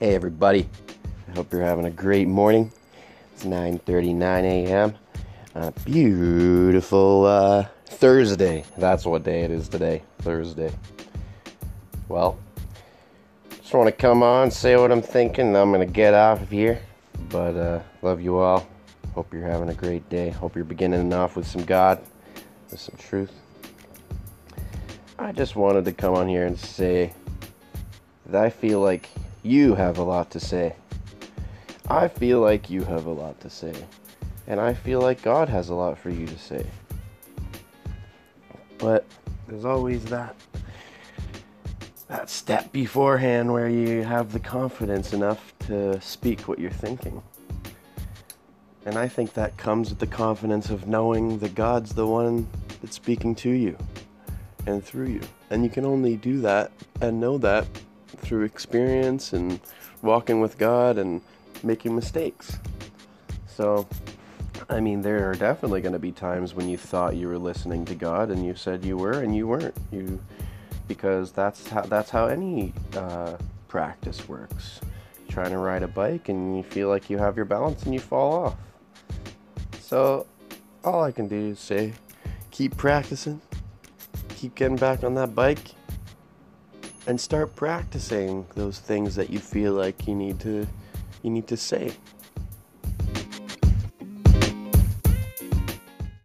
Hey everybody. I hope you're having a great morning. It's 9:39 a.m. on a beautiful uh, Thursday. That's what day it is today. Thursday. Well, just want to come on, say what I'm thinking. I'm gonna get off of here. But uh, love you all. Hope you're having a great day. Hope you're beginning off with some God, with some truth. I just wanted to come on here and say that I feel like you have a lot to say. I feel like you have a lot to say. And I feel like God has a lot for you to say. But there's always that that step beforehand where you have the confidence enough to speak what you're thinking. And I think that comes with the confidence of knowing that God's the one that's speaking to you and through you. And you can only do that and know that through experience and walking with God and making mistakes. So, I mean, there are definitely going to be times when you thought you were listening to God and you said you were and you weren't. You because that's how that's how any uh, practice works. Trying to ride a bike and you feel like you have your balance and you fall off. So, all I can do is say, keep practicing, keep getting back on that bike, and start practicing those things that you feel like you need to you need to say.